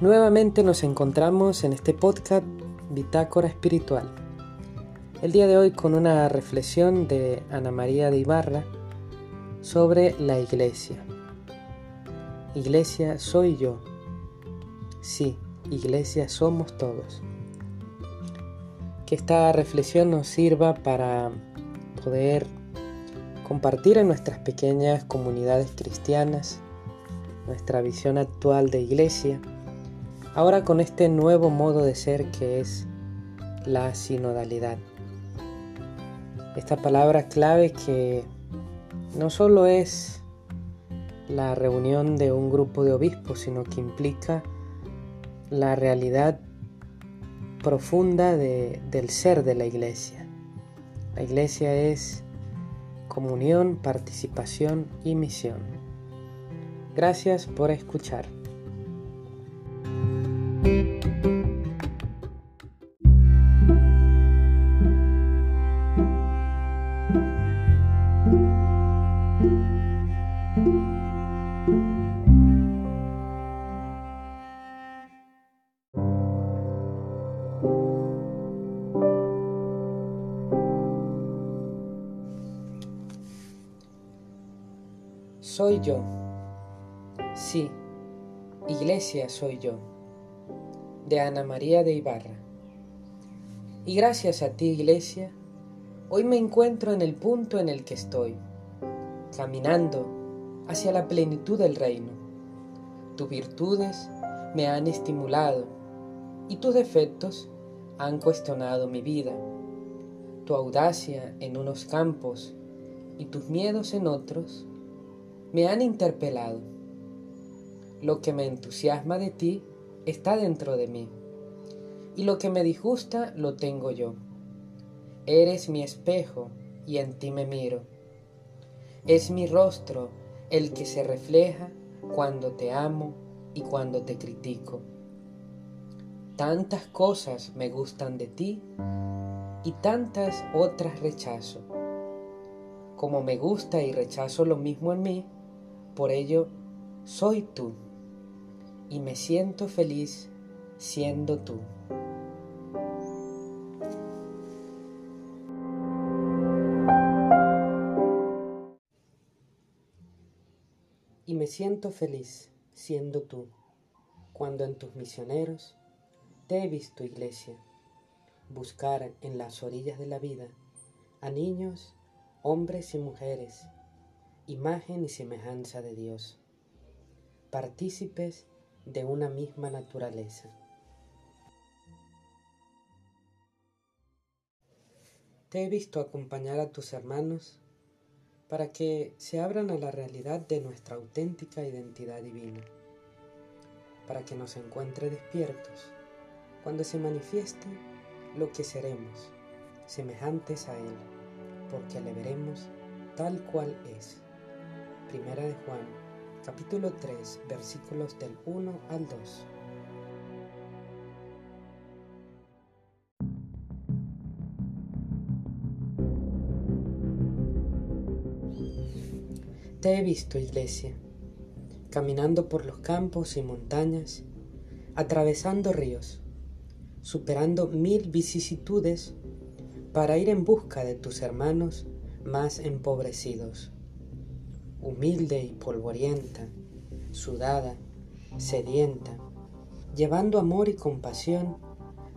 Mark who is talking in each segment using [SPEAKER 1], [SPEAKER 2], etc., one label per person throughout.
[SPEAKER 1] Nuevamente nos encontramos en este podcast Bitácora Espiritual. El día de hoy con una reflexión de Ana María de Ibarra sobre la iglesia. Iglesia soy yo. Sí, iglesia somos todos. Que esta reflexión nos sirva para poder compartir en nuestras pequeñas comunidades cristianas nuestra visión actual de iglesia ahora con este nuevo modo de ser que es la sinodalidad. Esta palabra clave que no solo es la reunión de un grupo de obispos, sino que implica la realidad profunda del ser de la iglesia. La iglesia es comunión, participación y misión. Gracias por escuchar. Soy yo. Sí, iglesia soy yo. De Ana María de Ibarra. Y gracias a ti, iglesia, hoy me encuentro en el punto en el que estoy, caminando hacia la plenitud del reino. Tus virtudes me han estimulado y tus defectos han cuestionado mi vida. Tu audacia en unos campos y tus miedos en otros me han interpelado. Lo que me entusiasma de ti está dentro de mí, y lo que me disgusta lo tengo yo. Eres mi espejo y en ti me miro. Es mi rostro el que se refleja cuando te amo y cuando te critico. Tantas cosas me gustan de ti y tantas otras rechazo. Como me gusta y rechazo lo mismo en mí, por ello, soy tú y me siento feliz siendo tú. Y me siento feliz siendo tú, cuando en tus misioneros te he visto, iglesia, buscar en las orillas de la vida a niños, hombres y mujeres imagen y semejanza de Dios, partícipes de una misma naturaleza. Te he visto acompañar a tus hermanos para que se abran a la realidad de nuestra auténtica identidad divina, para que nos encuentre despiertos cuando se manifieste lo que seremos, semejantes a Él, porque le veremos tal cual es. Primera de Juan, capítulo 3, versículos del 1 al 2. Te he visto, iglesia, caminando por los campos y montañas, atravesando ríos, superando mil vicisitudes para ir en busca de tus hermanos más empobrecidos humilde y polvorienta, sudada, sedienta, llevando amor y compasión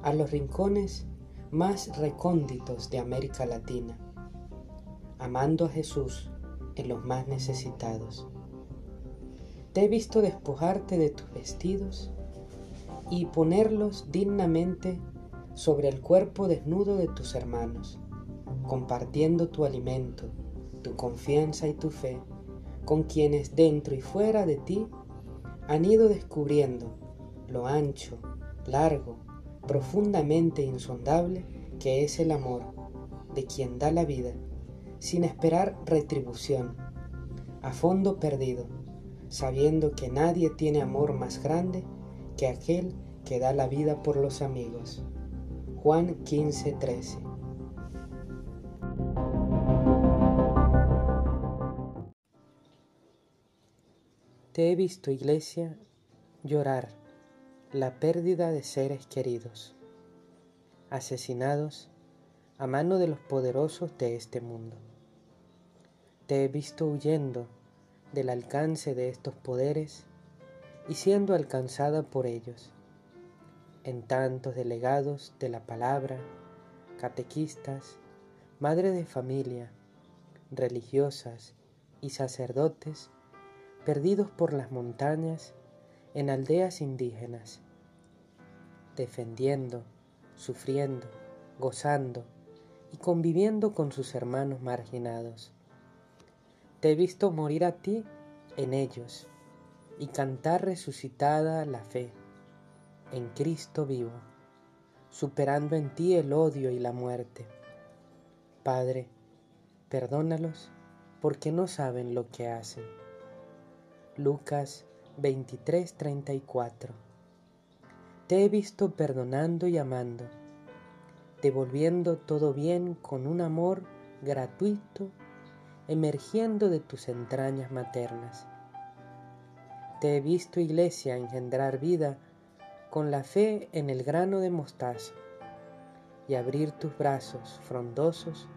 [SPEAKER 1] a los rincones más recónditos de América Latina, amando a Jesús en los más necesitados. Te he visto despojarte de tus vestidos y ponerlos dignamente sobre el cuerpo desnudo de tus hermanos, compartiendo tu alimento, tu confianza y tu fe con quienes dentro y fuera de ti han ido descubriendo lo ancho, largo, profundamente insondable que es el amor de quien da la vida sin esperar retribución, a fondo perdido, sabiendo que nadie tiene amor más grande que aquel que da la vida por los amigos. Juan 15:13 Te he visto, iglesia, llorar, la pérdida de seres queridos, asesinados a mano de los poderosos de este mundo. Te he visto huyendo del alcance de estos poderes y siendo alcanzada por ellos, en tantos delegados de la palabra, catequistas, madres de familia, religiosas y sacerdotes perdidos por las montañas en aldeas indígenas, defendiendo, sufriendo, gozando y conviviendo con sus hermanos marginados. Te he visto morir a ti en ellos y cantar resucitada la fe en Cristo vivo, superando en ti el odio y la muerte. Padre, perdónalos porque no saben lo que hacen. Lucas 23:34 Te he visto perdonando y amando, devolviendo todo bien con un amor gratuito, emergiendo de tus entrañas maternas. Te he visto, iglesia, engendrar vida con la fe en el grano de mostaza y abrir tus brazos frondosos,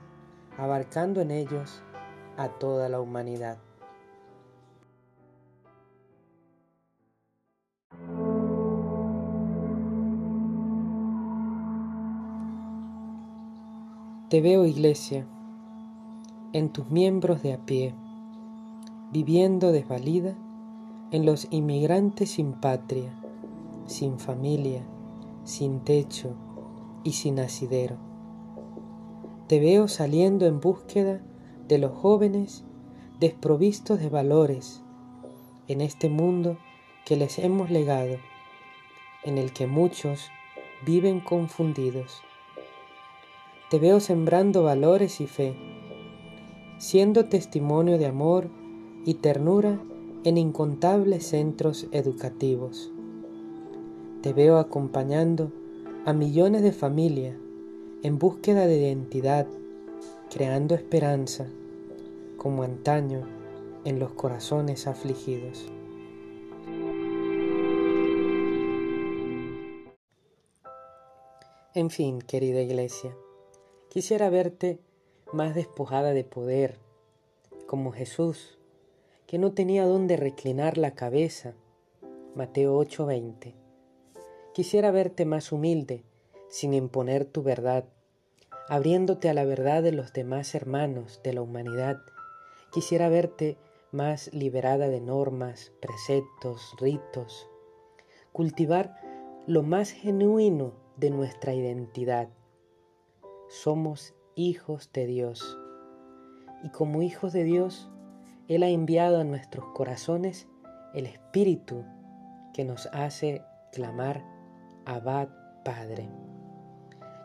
[SPEAKER 1] abarcando en ellos a toda la humanidad. Te veo, iglesia, en tus miembros de a pie, viviendo desvalida en los inmigrantes sin patria, sin familia, sin techo y sin asidero. Te veo saliendo en búsqueda de los jóvenes desprovistos de valores en este mundo que les hemos legado, en el que muchos viven confundidos. Te veo sembrando valores y fe, siendo testimonio de amor y ternura en incontables centros educativos. Te veo acompañando a millones de familias en búsqueda de identidad, creando esperanza, como antaño en los corazones afligidos. En fin, querida iglesia, Quisiera verte más despojada de poder, como Jesús, que no tenía dónde reclinar la cabeza. Mateo 8:20. Quisiera verte más humilde, sin imponer tu verdad, abriéndote a la verdad de los demás hermanos de la humanidad. Quisiera verte más liberada de normas, preceptos, ritos. Cultivar lo más genuino de nuestra identidad somos hijos de Dios. Y como hijos de Dios, Él ha enviado a nuestros corazones el Espíritu que nos hace clamar Abad Padre.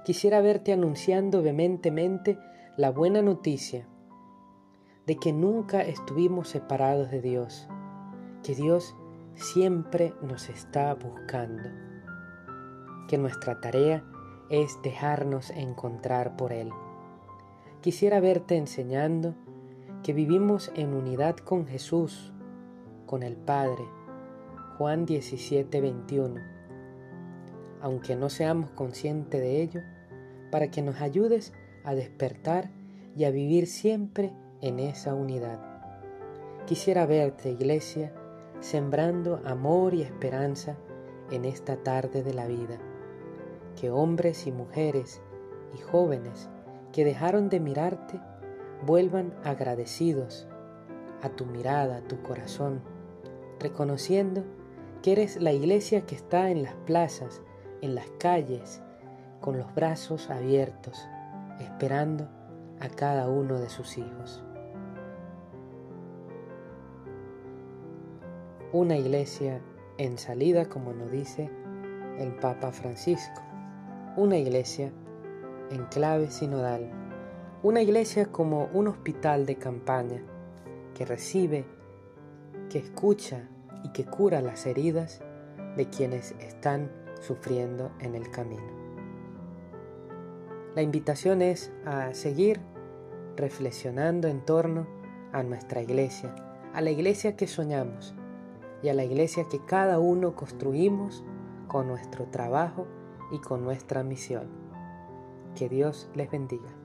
[SPEAKER 1] Quisiera verte anunciando vehementemente la buena noticia de que nunca estuvimos separados de Dios, que Dios siempre nos está buscando, que nuestra tarea es dejarnos encontrar por Él. Quisiera verte enseñando que vivimos en unidad con Jesús, con el Padre. Juan 17, 21. Aunque no seamos conscientes de ello, para que nos ayudes a despertar y a vivir siempre en esa unidad. Quisiera verte, iglesia, sembrando amor y esperanza en esta tarde de la vida que hombres y mujeres y jóvenes que dejaron de mirarte vuelvan agradecidos a tu mirada, a tu corazón, reconociendo que eres la iglesia que está en las plazas, en las calles, con los brazos abiertos, esperando a cada uno de sus hijos. Una iglesia en salida, como nos dice el Papa Francisco una iglesia en clave sinodal, una iglesia como un hospital de campaña que recibe, que escucha y que cura las heridas de quienes están sufriendo en el camino. La invitación es a seguir reflexionando en torno a nuestra iglesia, a la iglesia que soñamos y a la iglesia que cada uno construimos con nuestro trabajo y con nuestra misión. Que Dios les bendiga.